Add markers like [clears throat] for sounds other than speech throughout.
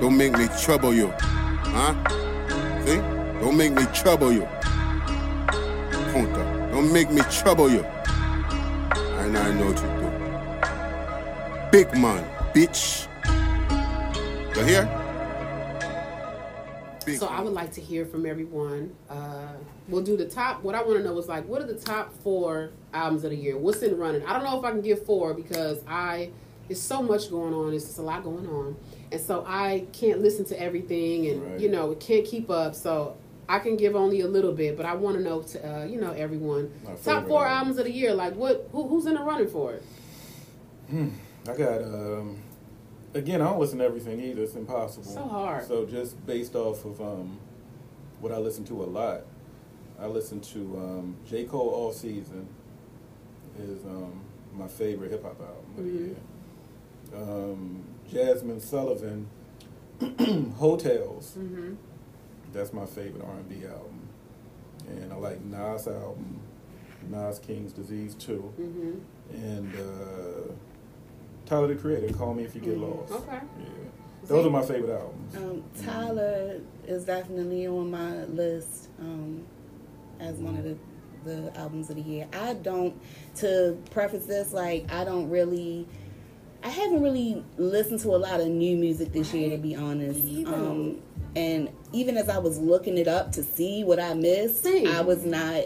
Don't make me trouble you. Huh? See? Don't make me trouble you. Punta. Don't make me trouble you. And I know what to do. Big man, bitch. You hear? Big So I would like to hear from everyone. Uh, we'll do the top. What I want to know is like, what are the top four albums of the year? What's in running? I don't know if I can give four because I there's so much going on. It's just a lot going on, and so I can't listen to everything, and Right. you know, can't keep up. So I can give only a little bit, but I want to know to uh, you know everyone top four album. albums of the year. Like what? Who, who's in the running for it? I got um again I don't listen to everything either, it's impossible. So hard. So just based off of um what I listen to a lot, I listen to um J. Cole Off-Season is um my favorite hip hop album of the Mhm. year. Um Jazmine Sullivan [clears throat] Heaux Tales. Mm-hmm. That's my favorite R and B album. And I like Nas album, Nas King's Disease too. Mm-hmm. and uh, Tyler the Creator. Call me if you get Mhm. lost. Okay. Yeah, those are my favorite albums. Um, Tyler is definitely on my list um, as one of the, the albums of the year. I don't, to preface this, like, I don't really, I haven't really listened to a lot of new music this year, to be honest. Um, and even as I was looking it up to see what I missed, Same. I was not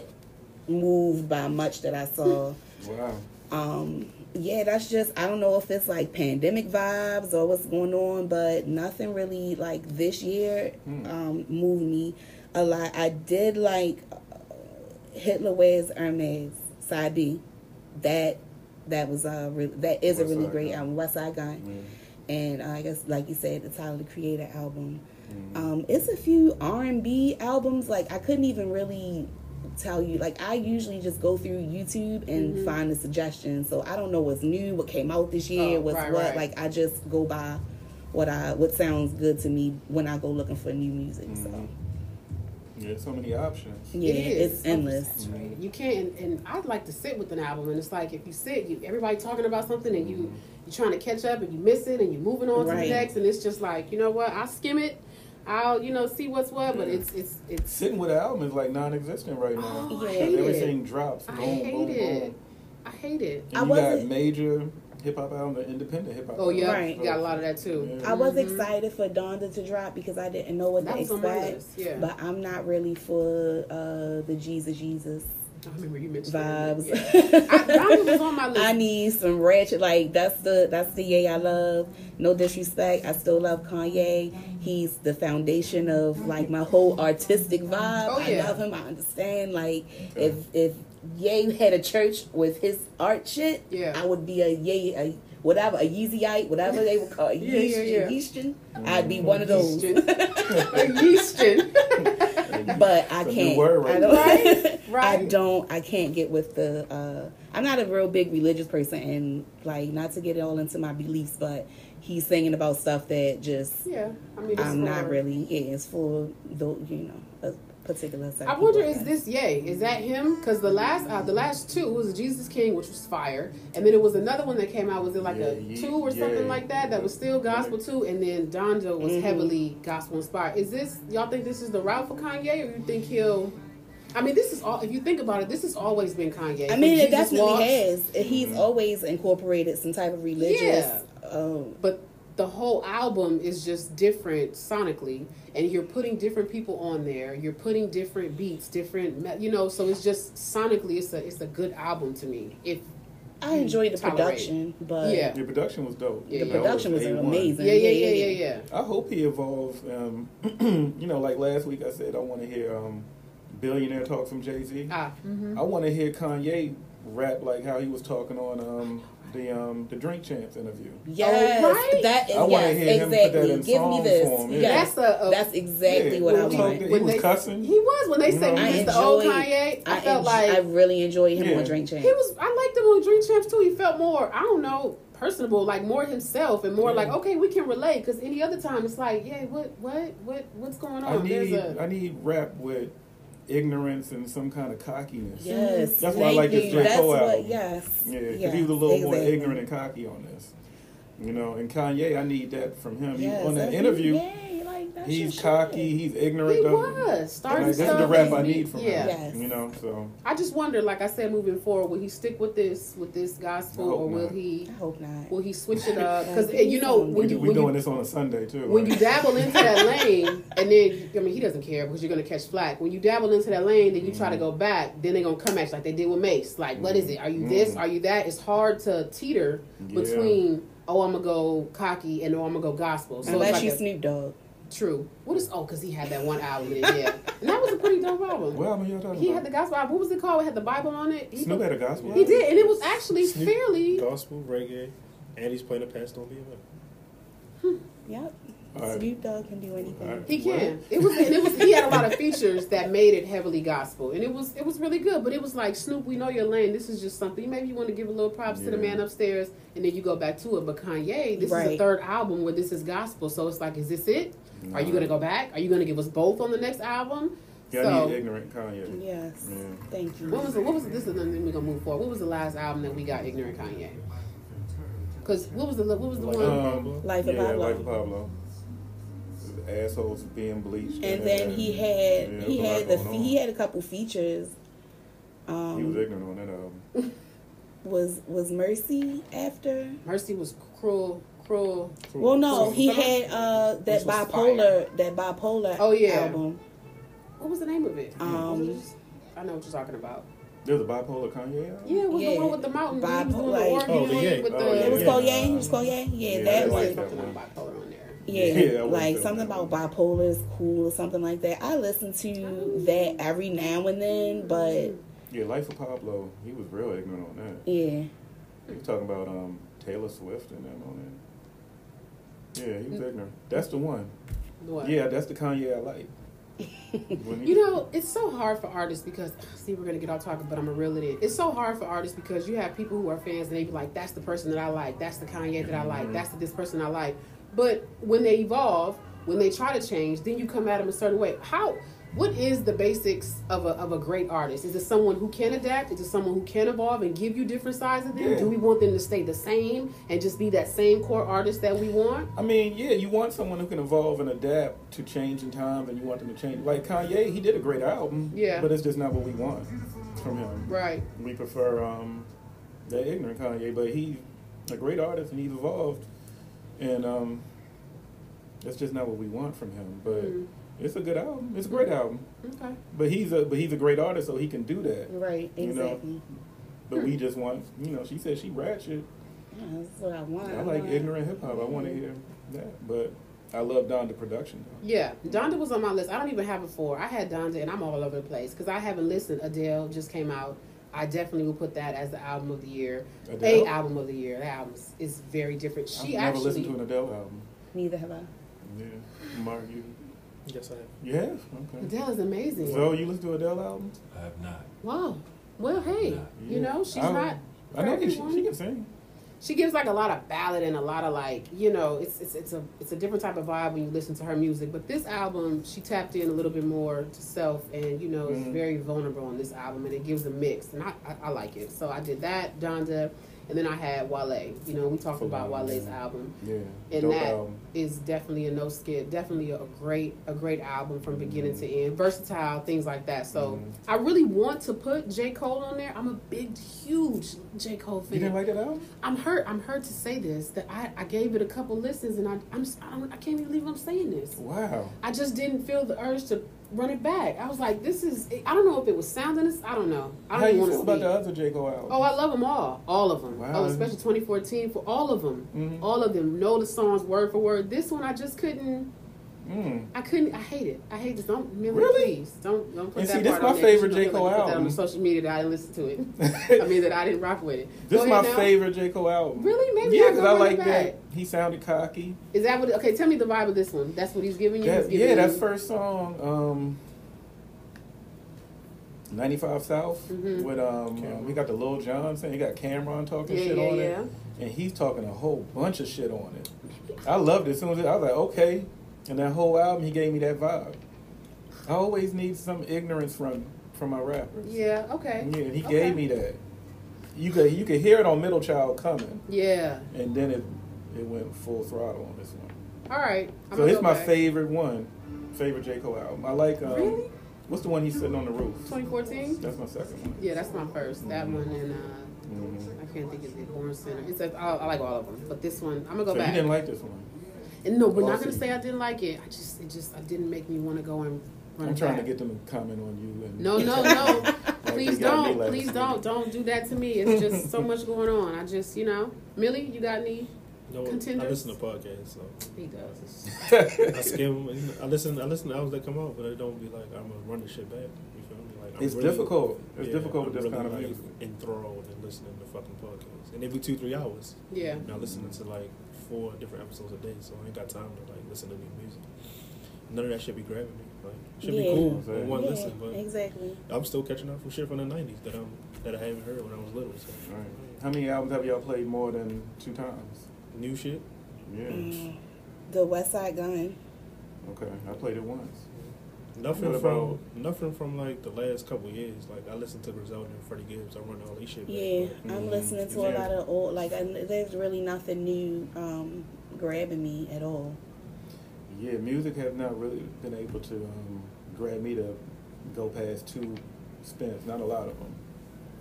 moved by much that I saw. [laughs] Wow. um yeah that's just i don't know if it's like pandemic vibes or what's going on but nothing really like this year Hmm. um moved me a lot i did like uh, hitler wears hermes side b that that was uh re- that is a really Side great Gun. album Westside Gunn Yeah. and uh, i guess like you said the tyler the creator album Mhm. um, it's a few R&B albums. Like I couldn't even really tell you. Like I usually just go through YouTube and Mhm. find the suggestions. So I don't know what's new, what came out this year, Oh, what's right, what. right. Like I just go by what I what sounds good to me when I go looking for new music. So Yeah, so many options. yeah, It is. it's endless. Oversaturated. You can't, and, and I'd like to sit with an album, and it's like if you sit, you everybody talking about something, and you mm-hmm. you're trying to catch up, and you miss it, and you're moving on to the next, and it's just like you know what, I'll skim it, I'll you know see what's what, but it's it's it's. Sitting with an album is like non-existent right now. Oh, I Yeah. hate it. Everything drops. I boom, hate boom, it. boom. I hate it. And I you got wasn't- major hip hop album, the independent hip hop. Oh yeah, Right. got a lot of that too. Yeah. I was Mhm. excited for Donda to drop because I didn't know what That to was on my expect. Yeah, But I'm not really for uh, the Jesus Jesus I remember you mentioned vibes. Yeah. [laughs] I, Donda was on my list. I need some ratchet. Like that's the that's the yay I love. No disrespect, I still love Kanye. He's the foundation of like my whole artistic vibe. Oh, yeah. I love him. I understand. Like if if Ye had a church with his art shit, Yeah. I would be a Ye a whatever a Yeezyite, whatever they would call it. [laughs] Yeah, yeah, yeah. Yeestion. I'd be one of those. Yeastin. A yeastin. but I It's a new can't. word right I don't. Right, [laughs] right. I don't. I can't get with the. Uh, I'm not a real big religious person, and like not to get it all into my beliefs, but he's singing about stuff that just Yeah, I mean, I'm not really. Yeah, it's for the you know a particular. set I wonder, is this Yay? Is that him? Because the last, uh, the last two was Jesus King, which was fire, and then it was another one that came out. Was it like a Yeah, Ye- two or something Yay. like that? That was still gospel too, and then Donda was Mhm. heavily gospel inspired. Is this y'all think this is the route for Kanye, or you think he'll? I mean, this is all. If you think about it, this has always been Kanye. I mean, it Jesus definitely Walks, has. He's always incorporated some type of religious. Yeah. Um, but the whole album is just different sonically and you're putting different people on there you're putting different beats different you know so it's just sonically it's a it's a good album to me if I enjoyed the Tolerate. production, but Yeah. The production was dope. Yeah, the yeah. Production was A1. amazing. yeah yeah yeah yeah yeah I hope he evolves. Um, [clears throat] you know, like last week I said, I want to hear um, billionaire talk from Jay Z. ah mhm. I want to hear Kanye rap like how he was talking on um, the um, the Drink Champs interview. Yes, Oh, right? that is I wanna yes, hear him put that in Give me song this. form, yeah. Yes, that's a, a that's exactly Yeah, what I when he want. talked- when he was they- cussing. he was when they You said know? he I the old enjoyed- Kanye I, I, felt enj- like I really enjoyed him Yeah. on Drink Champ. he was I liked him on Drink Champs too he felt more I don't know personable like more himself and more Yeah. like okay we can relate because any other time it's like yeah what what what what's going on I need a I need rap with ignorance and some kind of cockiness. Yes, That's why I like this. J. That's Cole what. album. Yes, Yeah, because yes, he was a little more ignorant and cocky on this. You know, and Kanye, I need that from him. He- Yes, on that interview, yeah, like, that's your he's shit. cocky, he's ignorant. He though. was starting Like, that's stuff. the rap I need from yeah. him. Yes. You know, so I just wonder, like I said, moving forward, will he stick with this with this gospel, or will not. he I hope not. will he switch it up? [laughs] Because you know we when we, you we when doing you, this on a Sunday too. when right? you dabble into that [laughs] lane, and then I mean he doesn't care because you're gonna catch flack. When you dabble into that lane, then you try Mm-hmm. to go back, then they're gonna come at you like they did with Mase. Like, what is it? Are you this? Mhm. Are you that? It's hard to teeter Yeah. between oh I'm gonna go cocky and oh I'm gonna go gospel. So Unless it's you like a, Snoop Dogg. True. What is oh because he had that one album, in it, yeah, and that was a pretty dope album. Well, I mean, you're talking He about had the gospel album. What was it called? It had the Bible on it. He, Snoop had a gospel. he did, and it was actually Snoop fairly. gospel, reggae, and he's playing the past on BMF. Yep. All right. Snoop Dogg can do anything. All right. He can. It was. And it was. He had a lot of [laughs] features that made it heavily gospel, and it was. It was really good. But it was like Snoop. We know your lane. This is just something. Maybe you want to give a little props to the man upstairs, and then you go back to it. But Kanye, this is the third album where this is gospel. So it's like, is this it? Are you gonna go back? Are you gonna give us both on the next album? Yeah, I so need ignorant Kanye. Yes. Yeah. Thank you. what was the, what was the, this is then we're gonna move forward. What was the last album that we got ignorant Kanye? Because what was the what was the Like, one? Um, Life of yeah, Pablo. Life of Pablo. Assholes being bleached. and then he had Yeah, he had the fe- he had a couple features. He was Um, ignorant on that album. [laughs] was was Mercy after? Mercy was cruel, cruel. Well, no, he Summer? had uh that This was bipolar that bipolar Oh, yeah. album. What was the name of it? Um, just- I know what you're talking about. There's a bipolar Kanye album? Yeah, it was the one with the mountain. Bipolar, doing like- Oh, the Yang. with Oh, the. yeah, It was yeah. called Yang. It was called Yang. Yeah, Yeah, that that was like something that bipolar on there. yeah, Yeah, like something about bipolar is cool or something like that. I listen to that every now and then, but Yeah, Life of Pablo. He was real ignorant on that. yeah, He was talking about um, Taylor Swift and them on it. Yeah, he was ignorant. That's the one. What? Yeah, that's the Kanye I like. [laughs] You know, it's so hard for artists because ah, see, we're gonna get off topic, but I'm gonna reel it in. It's so hard for artists because you have people who are fans and they be like, "That's the person that I like. That's the Kanye that I like. Mm-hmm. That's the, this person I like." But when they evolve, when they try to change, then you come at them a certain way. How? What is the basics of a, of a great artist? Is it someone who can adapt? Is it someone who can evolve and give you different sides of them? Yeah. Do we want them to stay the same and just be that same core artist that we want? I mean, yeah, you want someone who can evolve and adapt to changing times, and you want them to change. Like Kanye, he did a great album, Yeah. but it's just not what we want from him. Right. We prefer um, the ignorant Kanye, but he's a great artist and he's evolved, and um, that's just not what we want from him. But Mm. It's a good album. It's a great album. Okay. But he's a but he's a great artist, so he can do that. right, You know. exactly. But we hmm. just want, you know, she said she ratchet. Yeah, that's what I want. I like want- ignorant hip hop. I want to hear that, but I love Donda production. Though. Yeah, Donda was on my list. I don't even have it for. I had Donda, and I'm all over the place because I haven't listened. Adele just came out. I definitely will put that as the album of the year, Adele? a album of the year. That album is, is very different. I've She never actually, listened to an Adele album. Neither have I. Yeah, Mark, you Yes, I have. you have okay. Adele is amazing. So you listen to Adele album? I have not. wow. Well, hey, Yeah. you know she's I, not. I know for she, everyone. she can sing. She gives like a lot of ballad and a lot of like you know it's it's it's a it's a different type of vibe when you listen to her music. But this album, she tapped in a little bit more to self, and you know it's Mhm. very vulnerable on this album, and it gives a mix, and I, I I like it. So I did that, Donda, and then I had Wale. You know we talked about Wale, Wale's yeah. album, Yeah, and dope that album. is definitely a no skip, definitely a great a great album from beginning to end, versatile things like that. So Mhm. I really want to put J Cole on there. I'm a big, huge J Cole fan. You didn't like that album? I'm hurt. I'm hurt to say this that I, I gave it a couple listens and I I'm I, don't, I can't even believe I'm saying this. Wow. I just didn't feel the urge to run it back. I was like, this is. I don't know if it was sounding. this- I don't know. I don't How want to about the other J Cole album? Oh, I love them all. All of them. Wow. Oh, especially 2014 for all of them. Mhm. All of them. Know the songs word for word. This one I just couldn't. Mm. I couldn't. I hate it. I hate this. Don't Millie, Really? please don't don't put And that see, this part my on favorite you J. Cole like to put that on album. social media that I didn't listen to it. [laughs] I mean that I didn't rock with it. This is my now. favorite J Cole album. Really? Maybe yeah, I'll because I like it that. He sounded cocky. Is that what? Okay, tell me the vibe of this one. That's what he's giving you. That, He's giving yeah, that first song, um, 95 South, Mhm. with um, Cam'ron. uh, we got the Lil Jon saying, he got Cam'ron talking Yeah, shit yeah, on yeah. it, and he's talking a whole bunch of shit on it. I loved it. As soon as it, I was like, okay, and that whole album, he gave me that vibe. I always need some ignorance from from my rappers. Yeah. Okay. Yeah, and he Okay. gave me that. You could you could hear it on Middle Child coming, Yeah. and then it it went full throttle on this one. All right. I'm so it's my back. favorite one, favorite J Cole album. I like. Um, Really? What's the one he's sitting on the roof? 2014. That's my second one. Yeah, that's my first. That one and uh, Mhm. I can't think of it. Born Sinner. It's a, I, I like all of them, but this one I'm gonna go so back. you didn't like this one? And no, we're not gonna say I didn't like it. I just it just I didn't make me want to go and run. I'm it trying to get them to comment on you. And No, no, [laughs] no. Please they got me don't. Please don't. Don't do that to me. It's just so much going on. I just, you know, Millie, you got any? No, I Contenders? listen to podcasts, so He does. [laughs] I skim. I listen. I listen to albums that come out, but I don't be like I'm gonna run this shit back. You feel me? Like I'm It's really- difficult. It's yeah, difficult I'm with this really, kind of like, music. Enthralled and listening to fucking podcasts, and every two, three hours. Yeah. Now listening to like four different episodes a day, so I ain't got time to like listen to new music. None of that should be grabbing me. Like, should Yeah. be cool Yeah. on one yeah, listen, but exactly. I'm still catching up from shit from the '90s that I'm that I haven't heard when I was little. So. Right. How many albums have y'all played more than two times? New shit. Yeah. Mm, the Westside Gunn. Okay. I played it once. Nothing What from about- nothing from like the last couple years. Like I listen to Griselda and Freddie Gibbs. I run all these shit. back, Yeah, but- I'm Mhm. listening to a lot of old. Like, I, there's really nothing new um, grabbing me at all. Yeah, music has not really been able to um, grab me to go past two spins. Not a lot of them.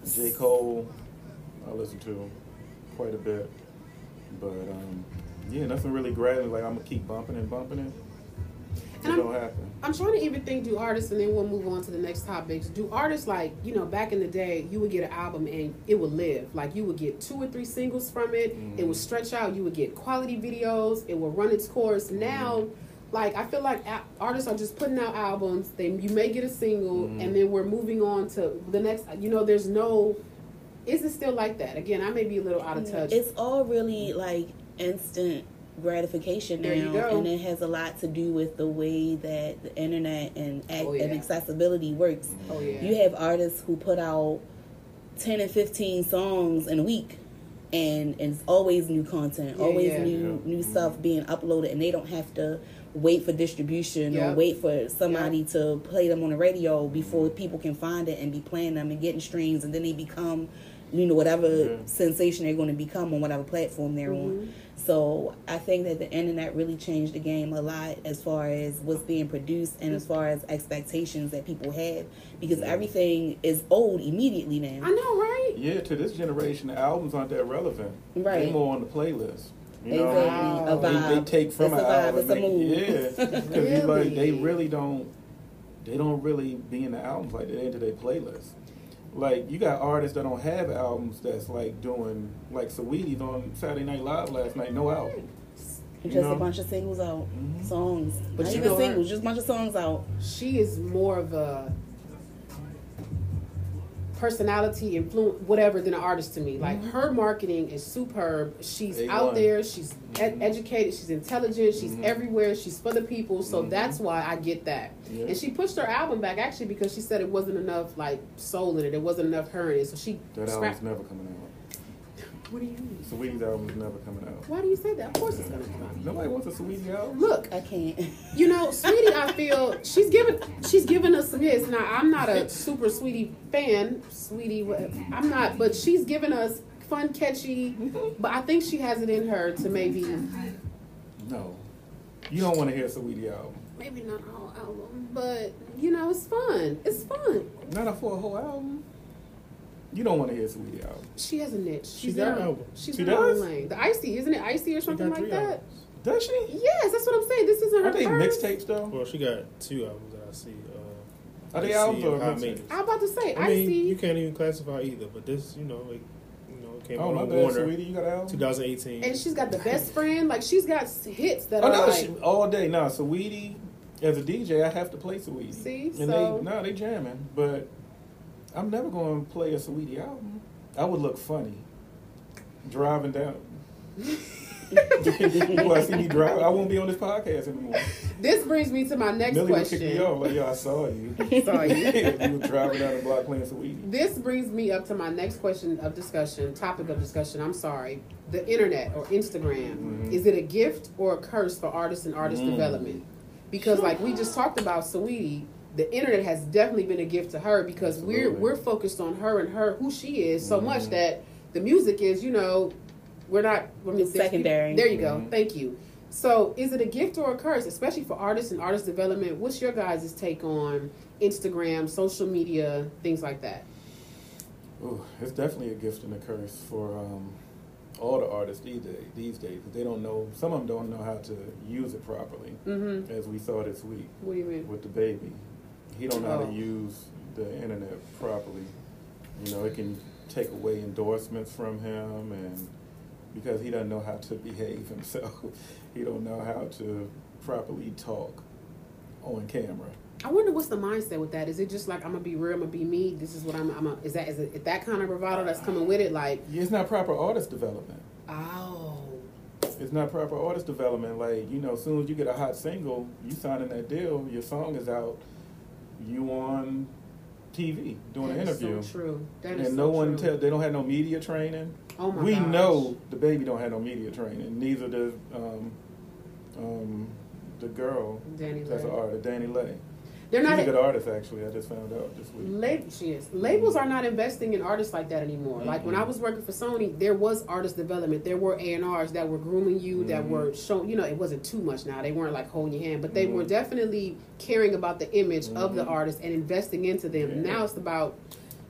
J. Cole, I listen to quite a bit, but um, yeah, nothing really grabbed me. Like I'm gonna keep bumping and bumping it. It And I'm- don't happen. I'm trying to even think, do artists, and then we'll move on to the next topics. Do artists like, you know, back in the day, you would get an album and it would live. Like you would get two or three singles from it. It would stretch out. You would get quality videos. It would run its course. Now, like I feel like a- artists are just putting out albums. They you may get a single, Mhm. and then we're moving on to the next. You know, there's no. Is it still like that? Again, I may be a little out of touch. It's all really like instant gratification now, There you go. and it has a lot to do with the way that the internet and oh, ac- Oh, yeah. and accessibility works. oh yeah. You have artists who put out ten and fifteen songs in a week, and, and it's always new content, Yeah, always yeah. new Yeah. new mm-hmm. stuff being uploaded, and they don't have to wait for distribution Yep. or wait for somebody to play them on the radio before people can find it and be playing them and getting streams, and then they become, you know, whatever Yeah. sensation they're going to become on whatever platform they're Mm-hmm. on. So I think that the internet really changed the game a lot as far as what's being produced and as far as expectations that people have because everything is old immediately now I know, right? Yeah, to this generation, the albums aren't that relevant. Right. They more on the playlist. You know, Exactly. A they, they take from It's an a vibe. album. It's a and make- Yeah, [laughs] because you like they Really? really don't. They don't really be in the albums like they're into their playlist. Like you got artists that don't have albums that's like doing like Saweetie's on Saturday Night Live last night, no album. Just know? a bunch of singles out, Mhm. songs. But Not you even know singles, just a bunch of songs out. she is more of a personality influence whatever than an artist to me like Mm-hmm. her marketing is superb she's A1. out there she's ed- Mhm. educated she's intelligent she's Mhm. everywhere she's for the people so Mhm. that's why i get that Yeah. and she pushed her album back actually because she said it wasn't enough like soul in it there wasn't enough her in it so she That scrapped album's never coming out. What do you mean Saweetie's album's never coming out. why do you say that of course it's gonna come out Nobody wants a Saweetie album. look I can't. You know, Saweetie, I feel she's given she's given us some hits. Now, I'm not a super Saweetie fan, Saweetie. I'm not, but she's given us fun, catchy. But I think she has it in her to maybe No, you don't want to hear a Saweetie album. maybe not a whole album, but you know, it's fun. It's fun. Not a for a whole album. You don't want to hear a Saweetie album. She has a niche. She She's got in her, albums. She's She in her does? own lane. The icy, isn't it? Icy or something like that. albums. Does she? Yes, that's what I'm saying. This isn't her Are they first. mixtapes though? Well, she got two albums that I see. Uh, Are they I albums see or mixtapes? I'm about to say I mean, icy. you can't even classify either. But this, you know, like, you know, it came Oh out my on bad, Warner, Saweetie, you got an album? 2018. and she's got the best friend. Like she's got hits that Oh are no, like. she, all day. No, Saweetie. As a DJ, I have to play Saweetie. See, and so- they no, they jamming. But I'm never going to play a Saweetie album. I would look funny driving down. [laughs] to see me drive? I won't be on this podcast anymore. This brings me to my next Millie would kick me question. off like, "Yo, I saw you." [laughs] Saw you. [laughs] you were driving down the block playing Saweetie. This brings me up to my next question of discussion, topic of discussion. I'm sorry. The internet or Instagram, Mhm. is it a gift or a curse for artists and artist Mm. development? Because, like we just talked about, Saweetie, the internet has definitely been a gift to her because we're we're focused on her and her who she is so much Mhm. that the music is, you know, we're not. I mean, Secondary. There you go. Mhm. Thank you. So, is it a gift or a curse, especially for artists and artist development? What's your guys' take on Instagram, social media, things like that? Ooh, it's definitely a gift and a curse for um, all the artists these days. These days, they don't know. Some of them don't know how to use it properly, Mm-hmm. as we saw this week What do you mean? with DaBaby. He don't know how Oh. to use the internet properly. You know, it can take away endorsements from him, and because he doesn't know how to behave himself, [laughs] he don't know how to properly talk on camera. I wonder what's the mindset with that. Is it just like I'm gonna be real, I'm gonna be me? This is what I'm. I'm a, is that is it that kind of bravado that's coming with it? Like, It's not proper artist development. oh, It's not proper artist development. Like, you know, as soon as you get a hot single, you signing that deal, your song is out, you on TV doing an that is interview. So true. That is and so no one true. tell they don't have no media training. Oh my we gosh. know DaBaby don't have no media training. Neither does um, um, the girl Danny that's Lay. an artist, DaniLeigh. They're She's not. a good artist actually. I just found out this week. Lab- she is. Labels are not investing in artists like that anymore. Like when I was working for Sony, there was artist development. There were A and R's that were grooming you, that Mhm. were showing. You know, it wasn't too much now. They weren't like holding your hand, but they were Mhm. definitely caring about the image of the Mhm. artist and investing into them. Yeah. Now it's about.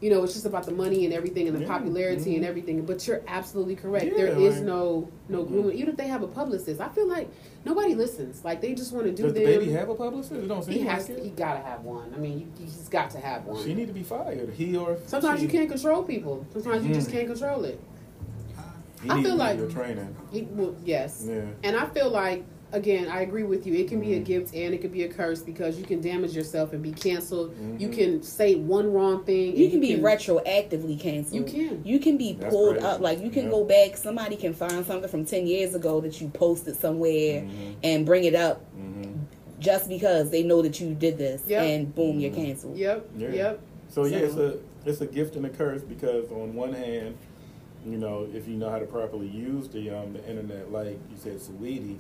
You know, it's just about the money and everything and the Yeah. popularity and Mhm. everything. But you're absolutely correct. Yeah, there is like- no no Mhm. grooming. Even if they have a publicist, I feel like nobody listens. Like they just want to do Does them. the baby have a publicist? It don't he has. like He gotta have one. I mean, he's got to have one. She need to be fired. He or Sometimes she. you can't control people. Sometimes you just Mm. can't control it. He I feel like- training. It, well, yes. Yeah. And I feel like, again, I agree with you. It can be a Mhm. gift and it can be a curse because you can damage yourself and be canceled. You Mhm. can say one wrong thing. You and can be retroactively canceled. You can. You can be That's pulled crazy. up. Like you can Yeah. go back. Somebody can find something from ten years ago that you posted somewhere Mhm. and bring it up Mhm. just because they know that you did this, Yep. and boom, you're Mhm. canceled. Yep. Yeah. Yep. So yeah, it's a it's a gift and a curse because on one hand, you know, if you know how to properly use the um the internet, like you said, Saweetie,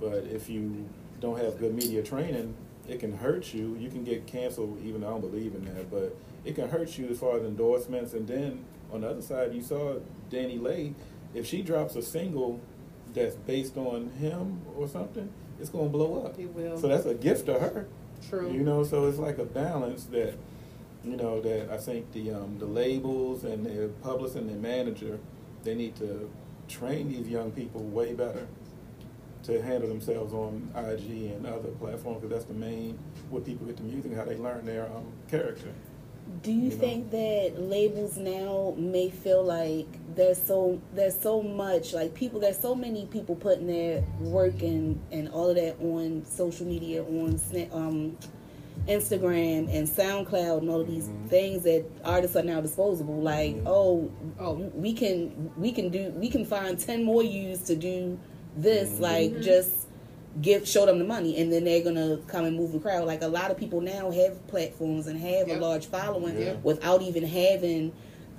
but if you don't have good media training, it can hurt you. You can get canceled, even though I don't believe in that, but it can hurt you as far as endorsements. And then on the other side, you saw DaniLeigh. If she drops a single that's based on him or something, it's gonna blow up. It will. So that's a gift to her. True. You know, so it's like a balance that, you know, that I think the um, the labels and the publicist and the manager, they need to train these young people way better to handle themselves on IG and other platforms because that's the main what people get the music and how they learn their um, character. Do you, You know? think that labels now may feel like there's so there's so much like people there's so many people putting their work and and all of that on social media on um Instagram and SoundCloud and all of these Mhm. things that artists are now disposable. Like, Mhm. oh, Oh. we can we can do we can find ten more use to do this. Mhm. Like, Mhm. just give show them the money, and then they're gonna come and move the crowd. Like a lot of people now have platforms and have Yep. a large following Yeah. without even having.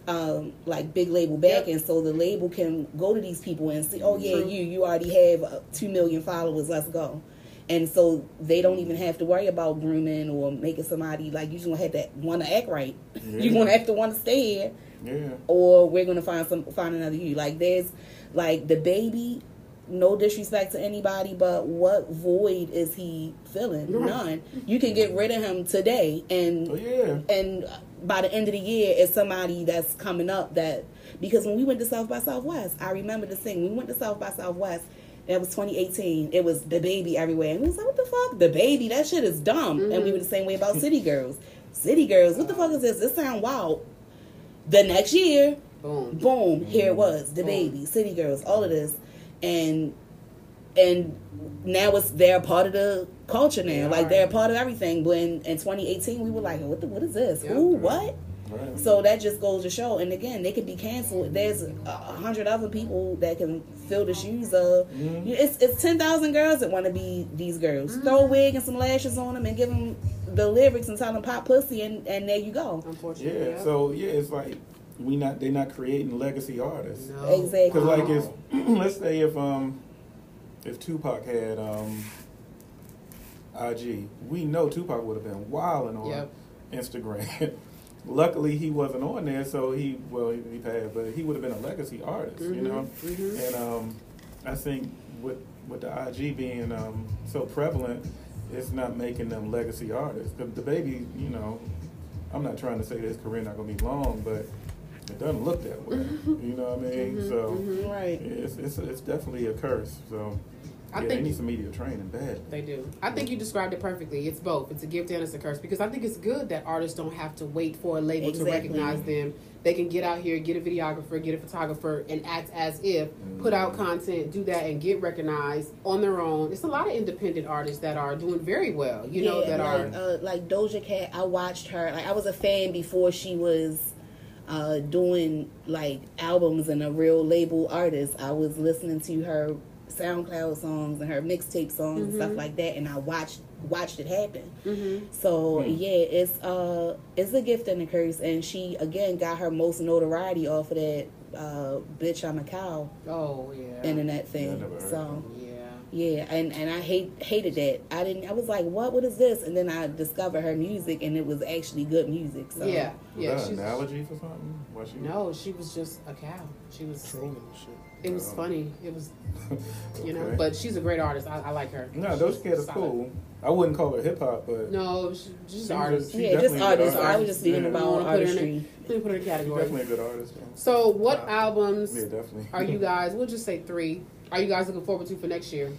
Um, like big label backing, so the label can go to these people and see, oh yeah, True. you you already have uh, two million followers, let's go and so they don't even have to worry about grooming or making somebody like you just gonna have to want to act right. [laughs] Yeah. You're gonna have to want to stay here, Yeah. or we're gonna find some find another you. Like there's like DaBaby. No disrespect to anybody, but what void is he filling? Right. None. You can get rid of him today, and Oh yeah. and by the end of the year, it's somebody that's coming up that because when we went to South by Southwest, I remember the thing. We went to South by Southwest, that was 2018. It was DaBaby everywhere, and we was like, "What the fuck? DaBaby? That shit is dumb." And we mm-hmm. were the same way about City Girls. City Girls, what the fuck is this? This sound wild. The next year, Boom. boom, here it mm-hmm. was, DaBaby, City Girls, all of this, and and now it's they're part of the culture now. They like are. they're part of everything. When in 2018 we were like, what the, what is this? Yep. Who? What? Right. So that just goes to show. And again, they could be canceled. There's a a hundred other people that can fill the shoes of. Mhm. It's it's ten thousand girls that want to be these girls. Throw a wig and some lashes on them and give them the lyrics and tell them pop pussy and and there you go. Unfortunately. yeah. So yeah, it's like we not they're not creating legacy artists. no. Exactly. Because like if [clears throat] let's say if um if Tupac had um IG, we know Tupac would have been wilding on Yep. Instagram, [laughs] luckily he wasn't on there, so he well he, he passed, but he would have been a legacy artist, you know. mhm. And um, I think with with the IG being um, so prevalent, it's not making them legacy artists. The, DaBaby, you know, I'm not trying to say that his career not gonna be long, but it doesn't look that way. You know what I mean? Mhm, so mhm. Right. it's, it's it's definitely a curse. So I yeah, think- they need some media training bad. They do. I think you described it perfectly. It's both. It's a gift and it's a curse because I think it's good that artists don't have to wait for a label Exactly. to recognize them. They can get out here, get a videographer, get a photographer, and act as if, put out Mhm. content, do that, and get recognized on their own. It's a lot of independent artists that are doing very well. You know that like, are. uh, like Doja Cat. I watched her. Like I was a fan before she was uh, doing like albums and a real label artist. I was listening to her SoundCloud songs and her mixtape songs and stuff Mhm. like that, and I watched watched it happen. hmm So Hmm. yeah, it's uh it's a gift and a curse, and she again got her most notoriety off of that uh, bitch I'm a cow Oh yeah. internet Yeah, I thing. never so. Yeah. Yeah, and and I hate hated that. I didn't. I was like, "What? What is this?" And then I discovered her music, and it was actually good music. So Yeah. Was Yeah. that She's, analogy for something? Was she? no, she was just a cow. She was. Trolling shit. It was funny. It was, [laughs] you know. Okay. But she's a great artist. I, I like her. No, Doja Cat is Solid. cool. I wouldn't call her hip hop, but No, she, she's She's an a- artist. she yeah, just definitely artists. I was just speaking Yeah. I about wanna put her in artistry. Let me put her in a she's category. definitely a good artist. though. So, what Wow. albums Yeah, definitely. are you [laughs] guys? We'll just say three. Are you guys looking forward to for next year?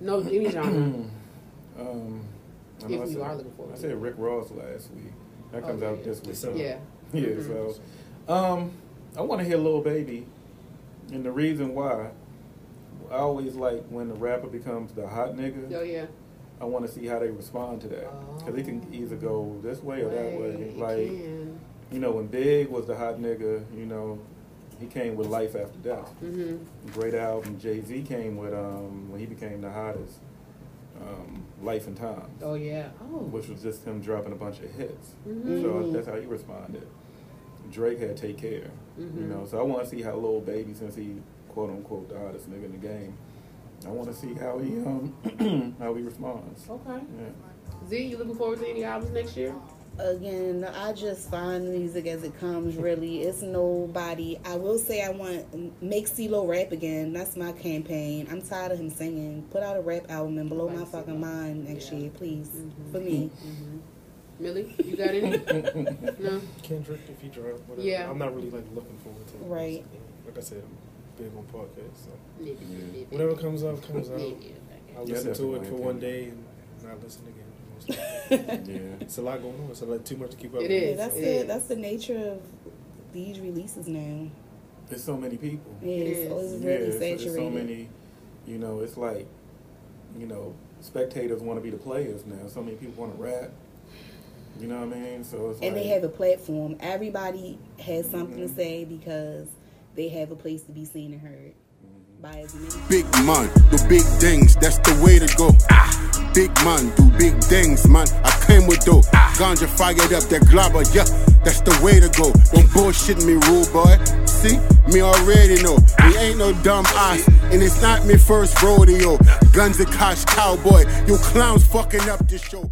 No, any [clears throat] genre. um, I If know I you said- are looking forward I said it. Rick Ross last week. That Oh, comes yeah. out this week. December. yeah. [laughs] Yeah, Mhm. so um, I want to hear Lil Baby, and the reason why, I always like when the rapper becomes the hot nigga. Oh yeah. I want to see how they respond to that because it can Oh. either go this way or that way. Right, it Like can. you know, when Big was the hot nigga, you know, he came with Life After Death. Mhm. Great album. Jay Z came with um, when he became the hottest, um, Life and Times, Oh yeah. Oh. which was just him dropping a bunch of hits. Mhm. So that's how he responded. Drake had Take Care, you Mhm. know. So I want to see how Lil Baby, since he quote unquote the hottest nigga in the game, I want to see how he um [clears throat] how he responds. Okay. Yeah. Z, you looking forward to any albums next year? Again, I just find music as it comes. Really, it's nobody. I will say I want make CeeLo rap again. That's my campaign. I'm tired of him singing. Put out a rap album and blow my fucking CeeLo. mind next Yeah. year, please, Mhm. for me. Mm-hmm. Millie, you got any? [laughs] no. Kendrick, if he drop, whatever. Yeah. I'm not really like looking forward to it. Right. Like I said, I'm big on podcasts, so Yeah. whatever comes out, comes out. I'll Yeah, listen to it for one day and not listen again. Yeah. It's a lot going on. It's like too much to keep up It with. is. Yeah, that's it the that's the nature of these releases now. There's so many people. Yeah, It it's, is. it's Yeah, really it's, saturated. it's so many. You know, it's like, you know, spectators want to be the players now. So many people want to rap. You know what I mean? So it's and like, they have a platform. Everybody has something Mhm. to say because they have a place to be seen and heard Mhm. by as many. Big money, do big things, that's the way to go. Big man, do big things, man. I came with dough. Ganja fired up that globber, yeah, that's the way to go. Don't bullshit me, rude boy. See, me already know. We ain't no dumb ass, and it's not me first rodeo. Guns and cash cowboy, you clowns fucking up this show.